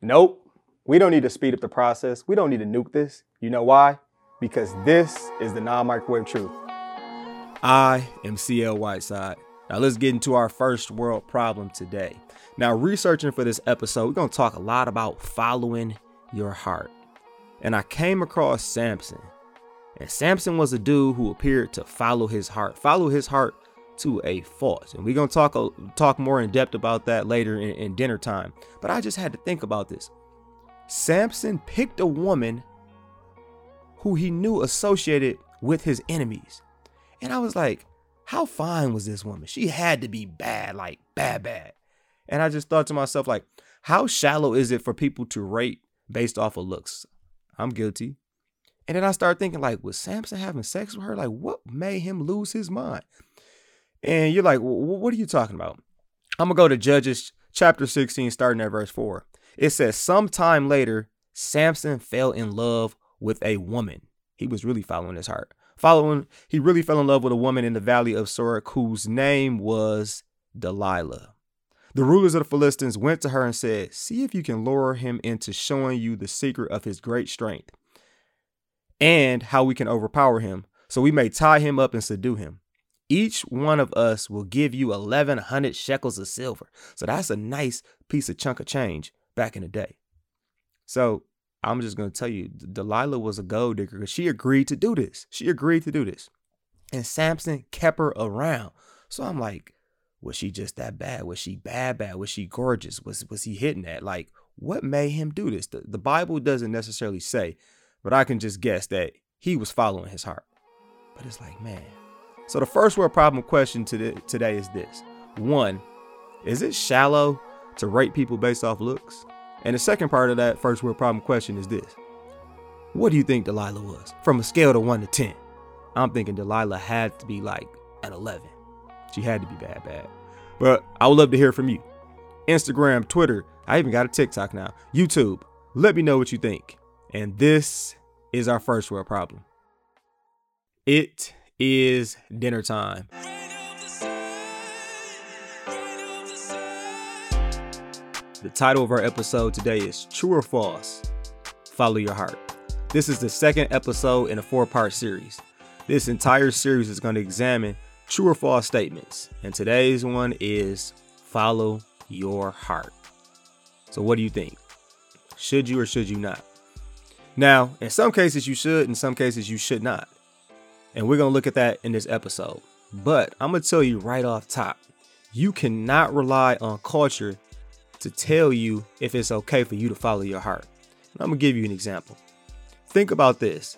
Nope. We don't need to speed up the process. We don't need to nuke this. You know why? Because this is the non microwave truth. I am CL Whiteside. Now let's get into our first world problem today. Now, researching for this episode, we're going to talk a lot about following your heart. And I came across Samson. And Samson was a dude who appeared to follow his heart, follow his heart to a fault. And we're to talk talk more in depth about that later in, in dinner time. But I just had to think about this. Samson picked a woman who he knew associated with his enemies. And I was like, how fine was this woman? She had to be bad, like bad, bad. And I just thought to myself, like, how shallow is it for people to rate based off of looks? I'm guilty. And then I started thinking, like, was Samson having sex with her? Like, what made him lose his mind? And you're like, what are you talking about? I'm gonna go to Judges chapter 16, starting at verse 4. It says, Sometime later, Samson fell in love with a woman. He was really following his heart. Following, he really fell in love with a woman in the valley of Sorek whose name was Delilah. The rulers of the Philistines went to her and said, See if you can lure him into showing you the secret of his great strength and how we can overpower him, so we may tie him up and subdue him. Each one of us will give you 1100 shekels of silver. So that's a nice piece of chunk of change back in the day. So I'm just going to tell you, Delilah was a gold digger because she agreed to do this. She agreed to do this. And Samson kept her around. So I'm like, was she just that bad? Was she bad, bad? Was she gorgeous? Was, was he hitting that? Like, what made him do this? The, the Bible doesn't necessarily say, but I can just guess that he was following his heart. But it's like, man. So the first world problem question today is this. One, is it shallow to rate people based off looks? And the second part of that first world problem question is this What do you think Delilah was from a scale of 1 to 10? I'm thinking Delilah had to be like an 11. She had to be bad, bad. But I would love to hear from you. Instagram, Twitter, I even got a TikTok now, YouTube. Let me know what you think. And this is our first world problem. It is dinner time. The title of our episode today is True or False? Follow Your Heart. This is the second episode in a four part series. This entire series is going to examine true or false statements, and today's one is Follow Your Heart. So, what do you think? Should you or should you not? Now, in some cases, you should, in some cases, you should not. And we're going to look at that in this episode. But I'm going to tell you right off top you cannot rely on culture to tell you if it's okay for you to follow your heart. And I'm gonna give you an example. Think about this.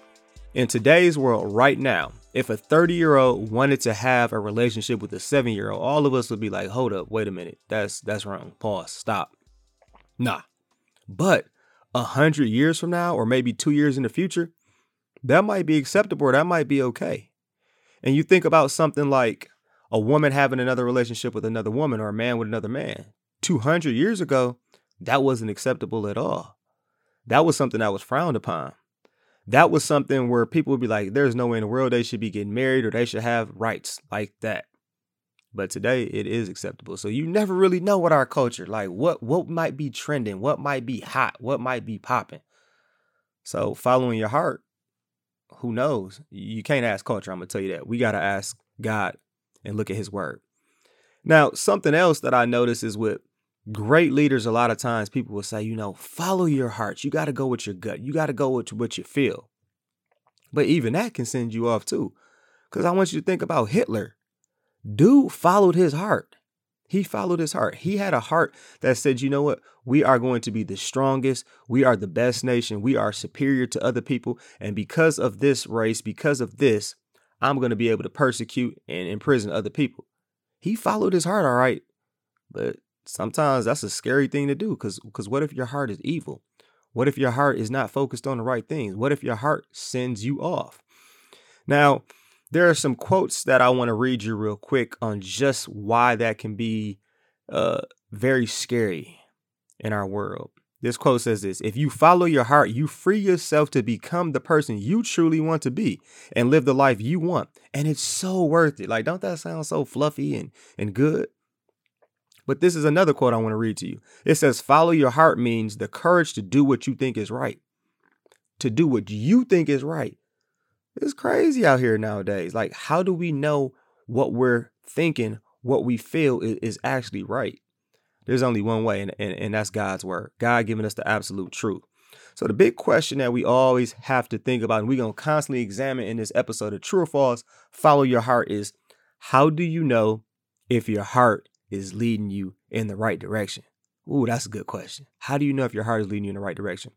In today's world, right now, if a 30 year old wanted to have a relationship with a seven year old, all of us would be like, hold up, wait a minute. That's that's wrong. Pause. Stop. Nah. But a hundred years from now, or maybe two years in the future, that might be acceptable or that might be okay. And you think about something like a woman having another relationship with another woman or a man with another man. 200 years ago, that wasn't acceptable at all. That was something that was frowned upon. That was something where people would be like, there's no way in the world they should be getting married or they should have rights like that. But today it is acceptable. So you never really know what our culture, like what what might be trending, what might be hot, what might be popping. So following your heart, who knows? You can't ask culture, I'm gonna tell you that. We gotta ask God and look at his word. Now, something else that I notice is with great leaders, a lot of times people will say, you know, follow your heart. You got to go with your gut. You got to go with what you feel. But even that can send you off too. Because I want you to think about Hitler. Dude followed his heart. He followed his heart. He had a heart that said, you know what? We are going to be the strongest. We are the best nation. We are superior to other people. And because of this race, because of this, I'm going to be able to persecute and imprison other people. He followed his heart, all right. But sometimes that's a scary thing to do because because what if your heart is evil? What if your heart is not focused on the right things? What if your heart sends you off? Now, there are some quotes that I want to read you real quick on just why that can be uh, very scary in our world. This quote says this If you follow your heart, you free yourself to become the person you truly want to be and live the life you want. And it's so worth it. Like, don't that sound so fluffy and, and good? But this is another quote I want to read to you. It says, Follow your heart means the courage to do what you think is right. To do what you think is right. It's crazy out here nowadays. Like, how do we know what we're thinking, what we feel is, is actually right? There's only one way, and, and, and that's God's word. God giving us the absolute truth. So the big question that we always have to think about, and we're gonna constantly examine in this episode of True or False, follow your heart is how do you know if your heart is leading you in the right direction? Ooh, that's a good question. How do you know if your heart is leading you in the right direction?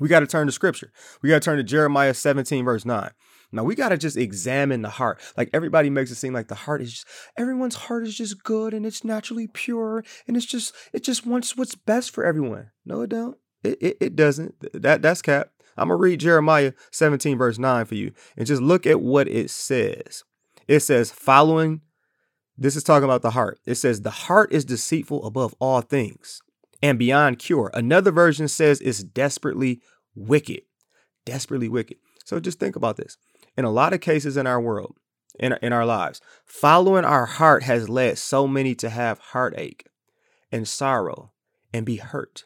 We got to turn to scripture. We got to turn to Jeremiah 17, verse 9. Now we got to just examine the heart. Like everybody makes it seem like the heart is just, everyone's heart is just good and it's naturally pure and it's just, it just wants what's best for everyone. No, it don't. It, it, it doesn't. That That's cap. I'm to read Jeremiah 17, verse 9 for you and just look at what it says. It says, following, this is talking about the heart. It says, the heart is deceitful above all things and beyond cure. Another version says it's desperately wicked. Desperately wicked. So just think about this. In a lot of cases in our world, in, in our lives, following our heart has led so many to have heartache and sorrow and be hurt.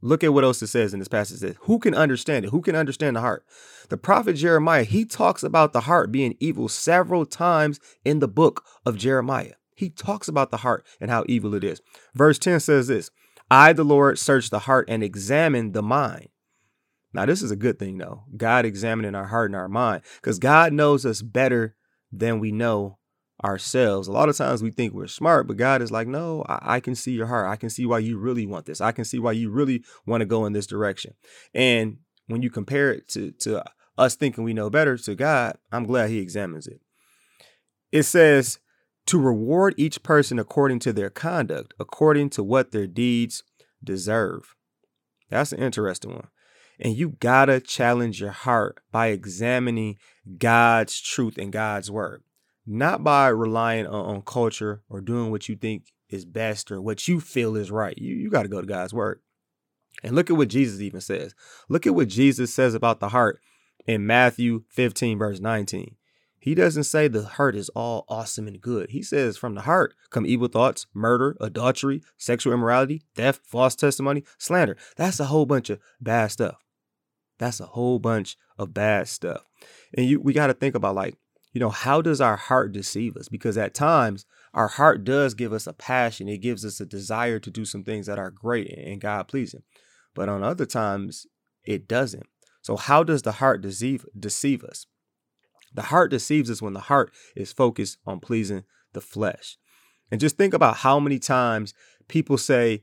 Look at what else it says in this passage. It says, Who can understand it? Who can understand the heart? The prophet Jeremiah, he talks about the heart being evil several times in the book of Jeremiah. He talks about the heart and how evil it is. Verse 10 says this I, the Lord, search the heart and examine the mind. Now, this is a good thing, though. God examining our heart and our mind, because God knows us better than we know ourselves. A lot of times we think we're smart, but God is like, no, I, I, can see your heart. I can see why you really want this. I can see why you really want to go in this direction. And when you compare it to, to us thinking we know better to God, I'm glad He examines it. It says, to reward each person according to their conduct, according to what their deeds deserve. That's an interesting one. And you gotta challenge your heart by examining God's truth and God's word not by relying on, on culture or doing what you think is best or what you feel is right. You, you got to go to God's word. And look at what Jesus even says. Look at what Jesus says about the heart in Matthew 15, verse 19. He doesn't say the heart is all awesome and good. He says from the heart come evil thoughts, murder, adultery, sexual immorality, theft, false testimony, slander. That's a whole bunch of bad stuff. That's a whole bunch of bad stuff. And you we got to think about like you know, how does our heart deceive us? Because at times, our heart does give us a passion. It gives us a desire to do some things that are great and God pleasing. But on other times, it doesn't. So, how does the heart deceive, deceive us? The heart deceives us when the heart is focused on pleasing the flesh. And just think about how many times people say,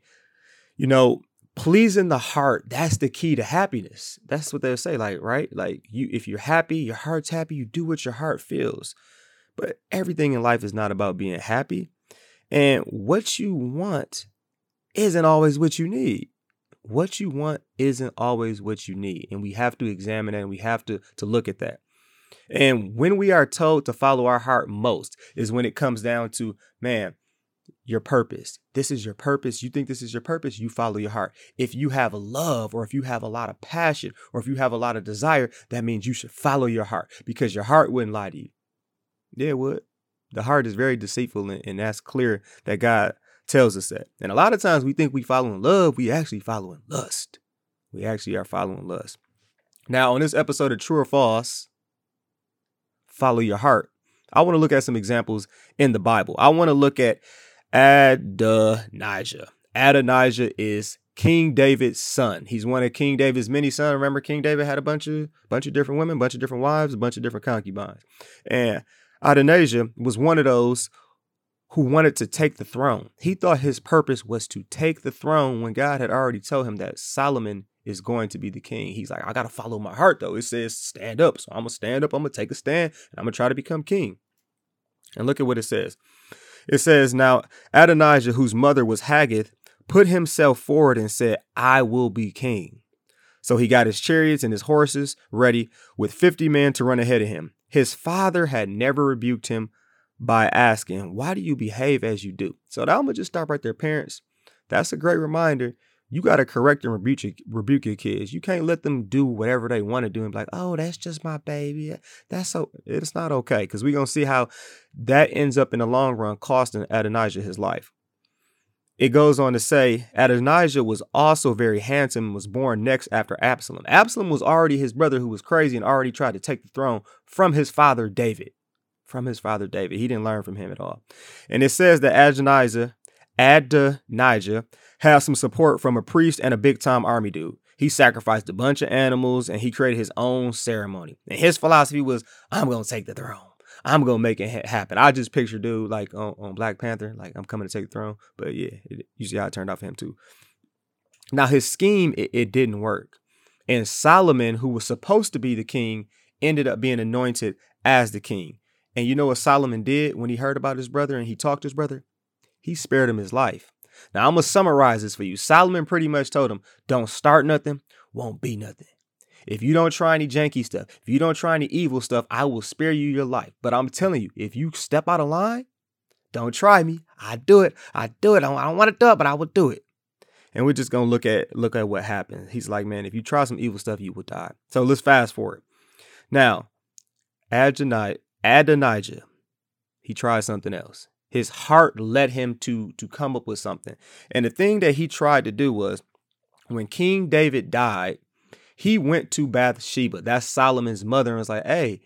you know, pleasing the heart that's the key to happiness. That's what they'll say like right? Like you if you're happy your heart's happy you do what your heart feels. But everything in life is not about being happy. And what you want isn't always what you need. What you want isn't always what you need. And we have to examine that and we have to to look at that and when we are told to follow our heart most is when it comes down to man your purpose. This is your purpose. You think this is your purpose, you follow your heart. If you have a love or if you have a lot of passion or if you have a lot of desire, that means you should follow your heart because your heart wouldn't lie to you. Yeah, it would. The heart is very deceitful and, and that's clear that God tells us that. And a lot of times we think we following love, we actually following lust. We actually are following lust. Now, on this episode of True or False, follow your heart. I want to look at some examples in the Bible. I want to look at Adonijah. Adonijah is King David's son. He's one of King David's many sons. Remember, King David had a bunch of bunch of different women, bunch of different wives, a bunch of different concubines. And Adonijah was one of those who wanted to take the throne. He thought his purpose was to take the throne when God had already told him that Solomon is going to be the king. He's like, I gotta follow my heart though. It says stand up. So I'm gonna stand up, I'm gonna take a stand, and I'm gonna try to become king. And look at what it says. It says, Now Adonijah, whose mother was Haggith, put himself forward and said, I will be king. So he got his chariots and his horses ready with 50 men to run ahead of him. His father had never rebuked him by asking, Why do you behave as you do? So I'm to just stop right there, parents. That's a great reminder you got to correct and rebuke your, rebuke your kids. You can't let them do whatever they want to do and be like, oh, that's just my baby. That's so, it's not okay. Because we're going to see how that ends up in the long run costing Adonijah his life. it goes on to say Adonijah was also very handsome and was born next after Absalom. Absalom was already his brother who was crazy and already tried to take the throne from his father David. From his father David. He didn't learn from him at all. And it says that Adonijah, Adonijah has some support from a priest and a big time army dude. He sacrificed a bunch of animals and he created his own ceremony. And his philosophy was, I'm going to take the throne. I'm gonna make it ha- happen. I just picture dude like on, on, Black Panther, like I'm coming to take the throne. But yeah, it, you see how it turned out for him too. Now his scheme it, it didn't work, and Solomon, who was supposed to be the king, ended up being anointed as the king. And you know what Solomon did when he heard about his brother and he talked to his brother? He spared him his life. Now I'm gonna summarize this for you. Solomon pretty much told him, "Don't start nothing, won't be nothing." If you don't try any janky stuff, if you don't try any evil stuff, I will spare you your life. But I'm telling you, if you step out of line, don't try me. I do it. I do it. I don't want to do it, but I will do it. And we're just gonna look at look at what happened. He's like, man, if you try some evil stuff, you will die. So let's fast forward. Now, Adonijah, Adonijah, he tried something else. His heart led him to to come up with something. And the thing that he tried to do was when King David died, he went to Bathsheba, that's Solomon's mother, and was like, hey,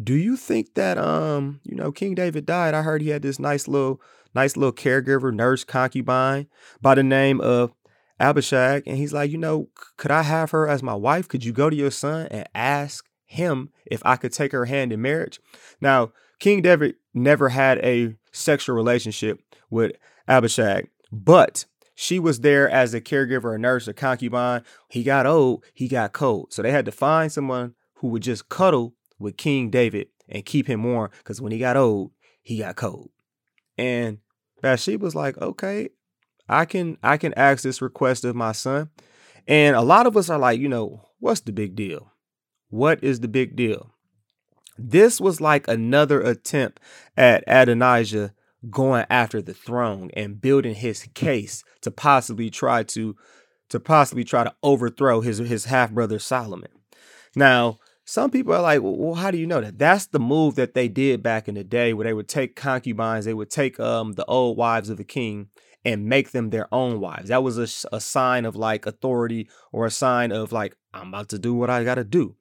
do you think that um, you know, King David died? I heard he had this nice little, nice little caregiver, nurse, concubine by the name of Abishag. And he's like, you know, could I have her as my wife? Could you go to your son and ask him if I could take her hand in marriage? Now, King David never had a sexual relationship with Abishag, but she was there as a caregiver, a nurse, a concubine. He got old, he got cold. So they had to find someone who would just cuddle with King David and keep him warm because when he got old, he got cold. And Bathsheba was like, okay, I can I can ask this request of my son. And a lot of us are like, you know, what's the big deal? What is the big deal? This was like another attempt at Adonijah going after the throne and building his case to possibly try to to possibly try to overthrow his his half brother Solomon. Now, some people are like, well, how do you know that? That's the move that they did back in the day where they would take concubines, they would take um the old wives of the king and make them their own wives. That was a, a sign of like authority or a sign of like, I'm about to do what I got to do.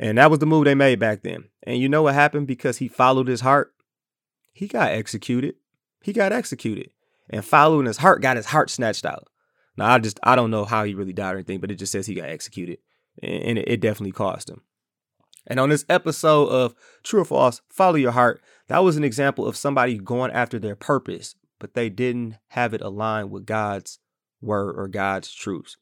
And that was the move they made back then. And you know what happened because he followed his heart? he got executed. He got executed. And following his heart got his heart snatched out. Now I just I don't know how he really died or anything, but it just says he got executed. And it, it definitely cost him. And on this episode of True or False, Follow Your Heart, that was an example of somebody going after their purpose, but they didn't have it aligned with God's word or God's truths.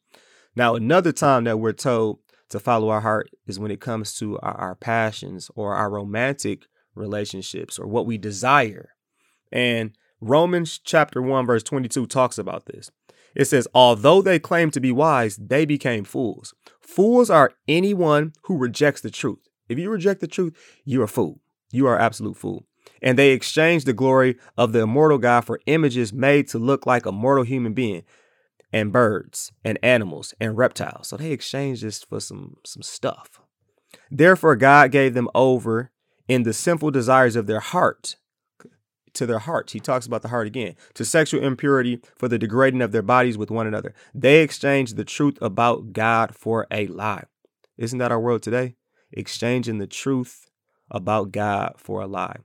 Now, another time that we're told to follow our heart is when it comes to our, our passions or our romantic relationships or what we desire. And Romans chapter 1, verse 22 talks about this. It says, Although they claim to be wise, they became fools. Fools are anyone who rejects the truth. If you reject the truth, you're a fool. You are absolute fool. And they exchanged the glory of the immortal God for images made to look like a mortal human being and birds and animals and reptiles. So they exchanged this for some, some stuff. Therefore, God gave them over in the sinful desires of their heart to their hearts. He talks about the heart again, to sexual impurity for the degrading of their bodies with one another. They exchanged the truth about God for a lie. Isn't that our world today? Exchanging the truth about God for a lie.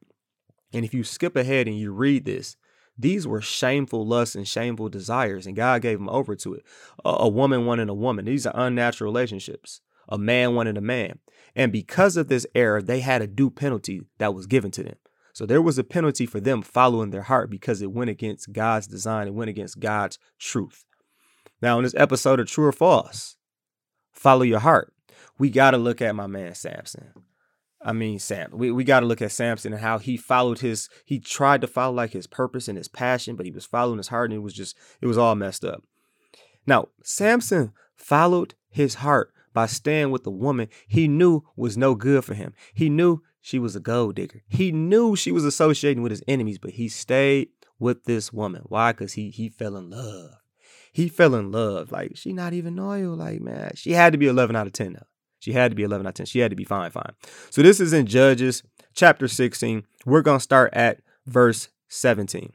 And if you skip ahead and you read this, these were shameful lusts and shameful desires, and God gave them over to it. A, a woman wanting a woman. These are unnatural relationships. A man wanted a man. And because of this error, they had a due penalty that was given to them. So there was a penalty for them following their heart because it went against God's design, it went against God's truth. Now, in this episode of True or False, follow your heart. We got to look at my man Samson. I mean, Sam, we, we got to look at Samson and how he followed his, he tried to follow like his purpose and his passion, but he was following his heart and it was just, it was all messed up. Now, Samson followed his heart by staying with a woman he knew was no good for him. He knew she was a gold digger. He knew she was associating with his enemies, but he stayed with this woman. Why? Because he he fell in love. He fell in love. Like she not even loyal. Like man, she had to be 11 out of 10 though. She had to be 11 out of 10. She had to be fine, fine. So this is in Judges chapter 16. We're gonna start at verse 17.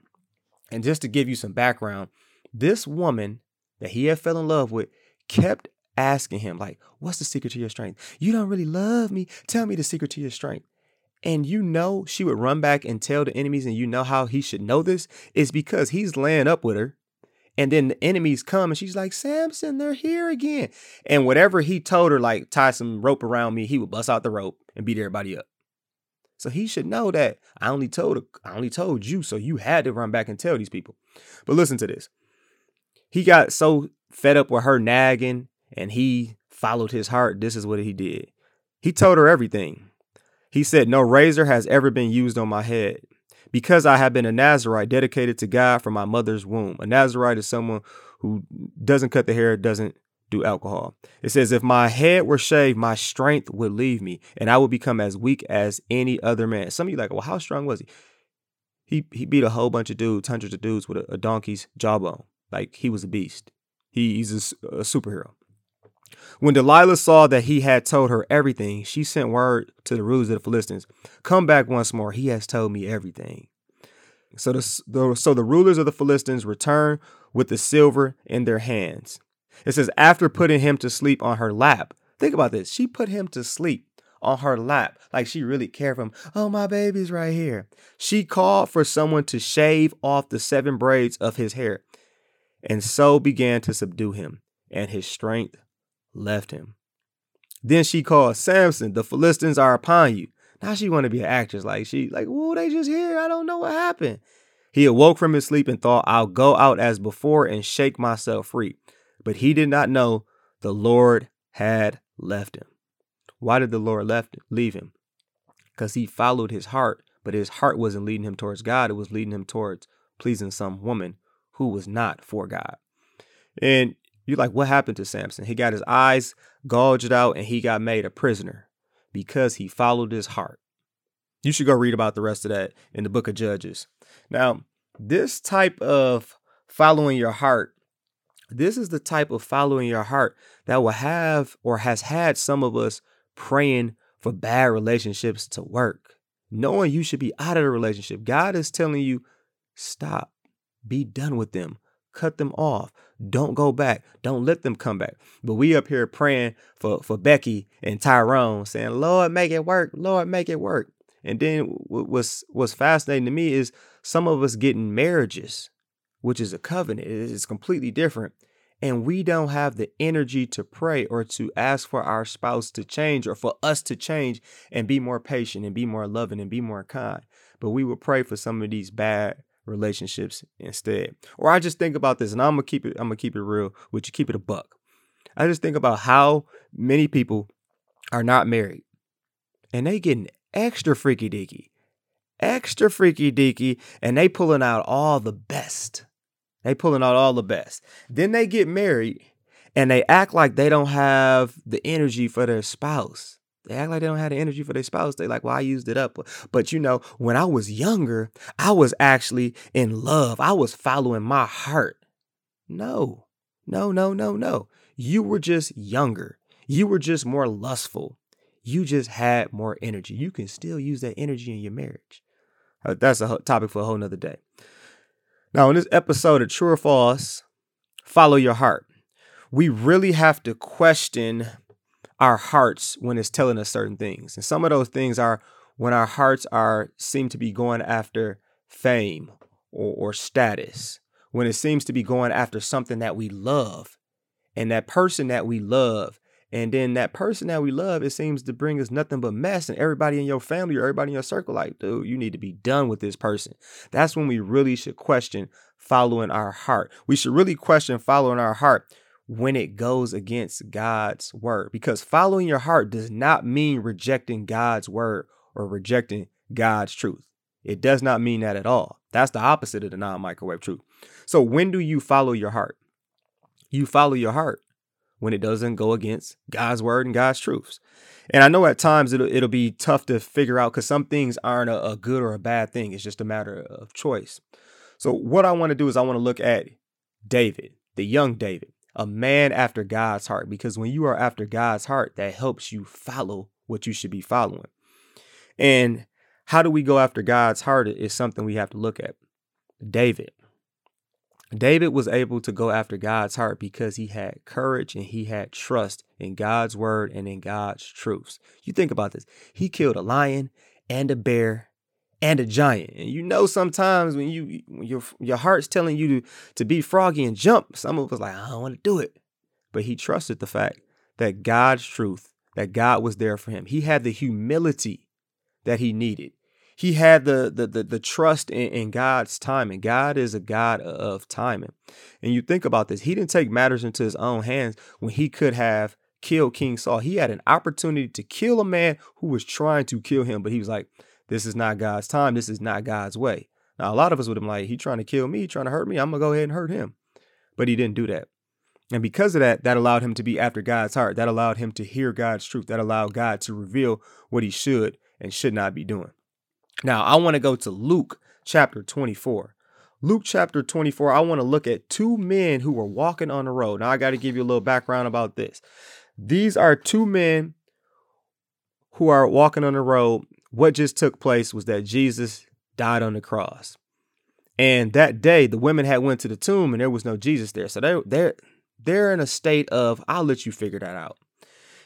And just to give you some background, This woman that he had fell in love with kept asking him, like, what's the secret to your strength? You don't really love me. Tell me the secret to your strength. And you know she would run back and tell the enemies, and you know how he should know this is because he's laying up with her. And then the enemies come and she's like, Samson, they're here again. And whatever he told her, like, tie some rope around me, he would bust out the rope and beat everybody up. So he should know that I only told I only told you, so you had to run back and tell these people. But listen to this. He got so fed up with her nagging and he followed his heart. This is what he did. He told her everything. He said, No razor has ever been used on my head. Because I have been a Nazarite dedicated to God from my mother's womb. A Nazarite is someone who doesn't cut the hair, doesn't do alcohol. It says, If my head were shaved, my strength would leave me, and I would become as weak as any other man. Some of you like, well, how strong was he? He he beat a whole bunch of dudes, hundreds of dudes with a, a donkey's jawbone. Like he was a beast. He, he's a, a superhero. When Delilah saw that he had told her everything, she sent word to the rulers of the Philistines, Come back once more. He has told me everything. So the, the, so the rulers of the Philistines returned with the silver in their hands. It says, after putting him to sleep on her lap. Think about this. She put him to sleep on her lap, like she really cared for him. Oh, my baby's right here. She called for someone to shave off the seven braids of his hair, and so began to subdue him, and his strength left him. Then she called Samson, the Philistines are upon you. Now she want to be an actress. Like she, like, whoa, they just here. I don't know what happened. He awoke from his sleep and thought, I'll go out as before and shake myself free. But he did not know the Lord had left him. Why did the Lord left leave him? Because he followed his heart, but his heart wasn't leading him towards God. It was leading him towards pleasing some woman who was not for God. And you're like, what happened to Samson? He got his eyes gouged out and he got made a prisoner because he followed his heart. You should go read about the rest of that in the book of Judges. Now, this type of following your heart, this is the type of following your heart that will have or has had some of us praying for bad relationships to work, knowing you should be out of the relationship. God is telling you, stop, be done with them cut them off. Don't go back. Don't let them come back. But we up here praying for, for Becky and Tyrone, saying, Lord, make it work. Lord, make it work. And then what's what's fascinating to me is some of us getting marriages, which is a covenant. It is completely different. And we don't have the energy to pray or to ask for our spouse to change or for us to change and be more patient and be more loving and be more kind. But we will pray for some of these bad relationships instead. Or I just think about this, and I'm gonna keep it. I'm gonna keep it real. Would you keep it a buck? I just think about how many people are not married, and they getting extra freaky deaky, extra freaky deaky, and they pulling out all the best. They pulling out all the best. Then they get married, and they act like they don't have the energy for their spouse. They act like they don't have the energy for their spouse. They like, well, I used it up. But you know, when I was younger, I was actually in love. I was following my heart. No, no, no, no, no. You were just younger. You were just more lustful. You just had more energy. You can still use that energy in your marriage. Uh, that's a topic for a whole nother day. Now, in this episode of True or False, follow your heart. We really have to question our hearts when it's telling us certain things. And some of those things are when our hearts are seem to be going after fame or, or status, when it seems to be going after something that we love and that person that we love. And then that person that we love, it seems to bring us nothing but mess. And everybody in your family or everybody in your circle, like, dude, you need to be done with this person. That's when we really should question following our heart. We should really question following our heart when it goes against God's word. Because following your heart does not mean rejecting God's word or rejecting God's truth. It does not mean that at all. That's the opposite of the non microwave truth. So, when do you follow your heart? You follow your heart when it doesn't go against God's word and God's truths. And I know at times it'll, it'll be tough to figure out because some things aren't a, a good or a bad thing. It's just a matter of choice. So, what I want to do is I want to look at David, the young David a man after God's heart because when you are after God's heart, that helps you follow what you should be following. And how do we go after God's heart is something we have to look at. David. David was able to go after God's heart because he had courage and he had trust in God's word and in God's truths. You think about this. He killed a lion and a bear and a giant. And you know sometimes when you when your your heart's telling you to to be froggy and jump, some of us like, I don't want to do it. But he trusted the fact that God's truth, that God was there for him. He had the humility that he needed he had the the the, the trust in, in, God's timing. God is a God of timing. And you think about this, he didn't take matters into his own hands when he could have killed King Saul. He had an opportunity to kill a man who was trying to kill him, but he was like, This is not God's time, this is not God's way. Now a lot of us would have been like, he trying to kill me, trying to hurt me, I'm gonna go ahead and hurt him. But he didn't do that. And because of that, that allowed him to be after God's heart. That allowed him to hear God's truth. That allowed God to reveal what he should and should not be doing. Now, I want to go to Luke chapter 24. Luke chapter 24, I want to look at two men who were walking on the road. Now, I got to give you a little background about this. These are two men who are walking on the road. What just took place was that Jesus died on the cross. And that day, the women had went to the tomb and there was no Jesus there. So they they're they're in a state of I'll let you figure that out.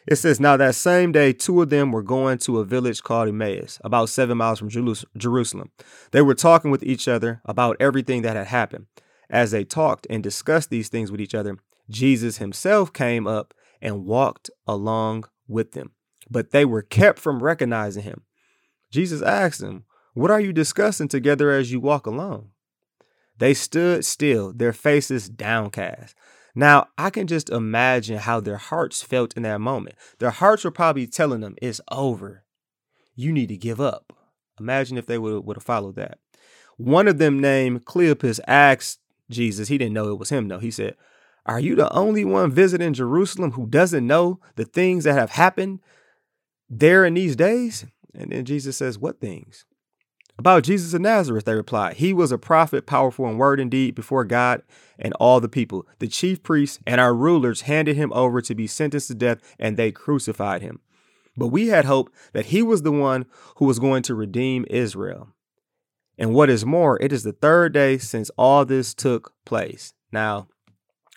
It says, Now that same day, two of them were going to a village called Emmaus, about seven miles from Jerusalem. They were talking with each other about everything that had happened. As they talked and discussed these things with each other, Jesus himself came up and walked along with them. But they were kept from recognizing him. Jesus asked them, What are you discussing together as you walk along? They stood still, their faces downcast. Now, I can just imagine how their hearts felt in that moment. Their hearts were probably telling them, It's over. You need to give up. Imagine if they would, would have followed that. One of them, named Cleopas, asked Jesus, he didn't know it was him, though. He said, Are you the only one visiting Jerusalem who doesn't know the things that have happened there in these days? And then Jesus says, What things? About Jesus of Nazareth, they replied, He was a prophet, powerful in word and deed before God and all the people. The chief priests and our rulers handed him over to be sentenced to death, and they crucified him. But we had hope that he was the one who was going to redeem Israel. And what is more, it is the third day since all this took place. Now,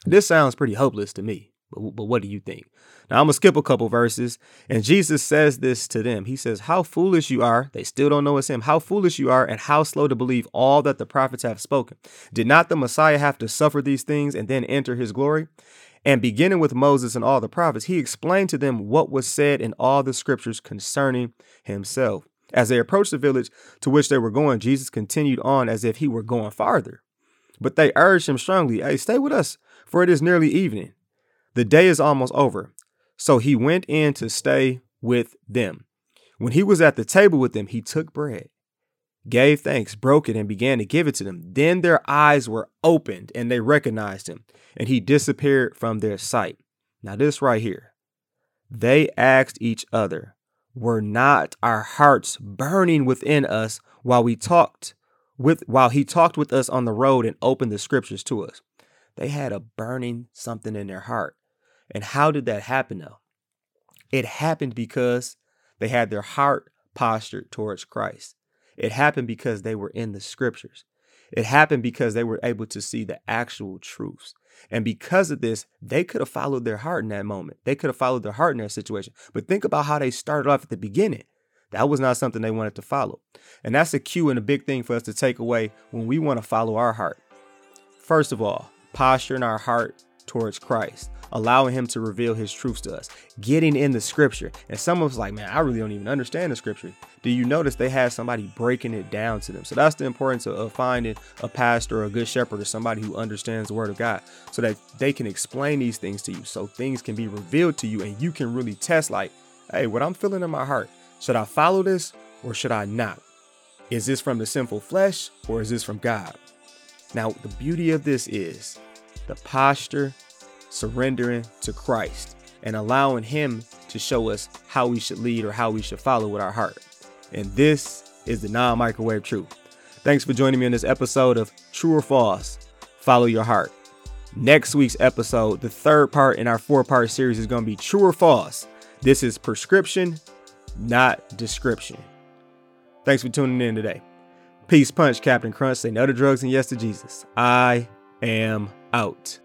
this sounds pretty hopeless to me, but, what do you think? Now I'm gonna skip a couple verses, and Jesus says this to them. He says, How foolish you are. They still don't know it's him. How foolish you are, and how slow to believe all that the prophets have spoken. Did not the Messiah have to suffer these things and then enter his glory? And beginning with Moses and all the prophets, he explained to them what was said in all the scriptures concerning himself. As they approached the village to which they were going, Jesus continued on as if he were going farther. But they urged him strongly, Hey, stay with us, for it is nearly evening. The day is almost over. So he went in to stay with them. When he was at the table with them, he took bread, gave thanks, broke it, and began to give it to them. Then their eyes were opened and they recognized him, and he disappeared from their sight. Now, this right here, they asked each other, Were not our hearts burning within us while we talked with while he talked with us on the road and opened the scriptures to us? They had a burning something in their heart. And how did that happen though? It happened because they had their heart postured towards Christ. It happened because they were in the scriptures. It happened because they were able to see the actual truths. And because of this, they could have followed their heart in that moment. They could have followed their heart in that situation. But think about how they started off at the beginning. That was not something they wanted to follow. And that's a cue and a big thing for us to take away when we want to follow our heart. First of all, posturing our heart towards Christ, allowing Him to reveal His truths to us, getting in the scripture. And some of us like, man, I really don't even understand the scripture. Do you notice they had somebody breaking it down to them? So that's the importance of, finding a pastor or a good shepherd or somebody who understands the word of God so that they can explain these things to you so things can be revealed to you and you can really test like, hey, what I'm feeling in my heart, should I follow this or should I not? Is this from the sinful flesh or is this from God? Now, the beauty of this is the posture, surrendering to Christ, and allowing Him to show us how we should lead or how we should follow with our heart. And this is the non microwave truth. Thanks for joining me in this episode of True or False Follow Your Heart. Next week's episode, the third part in our four part series, is going to be True or False. This is prescription, not description. Thanks for tuning in today. Peace punch, Captain Crunch. Say no to drugs and yes to Jesus. I am out.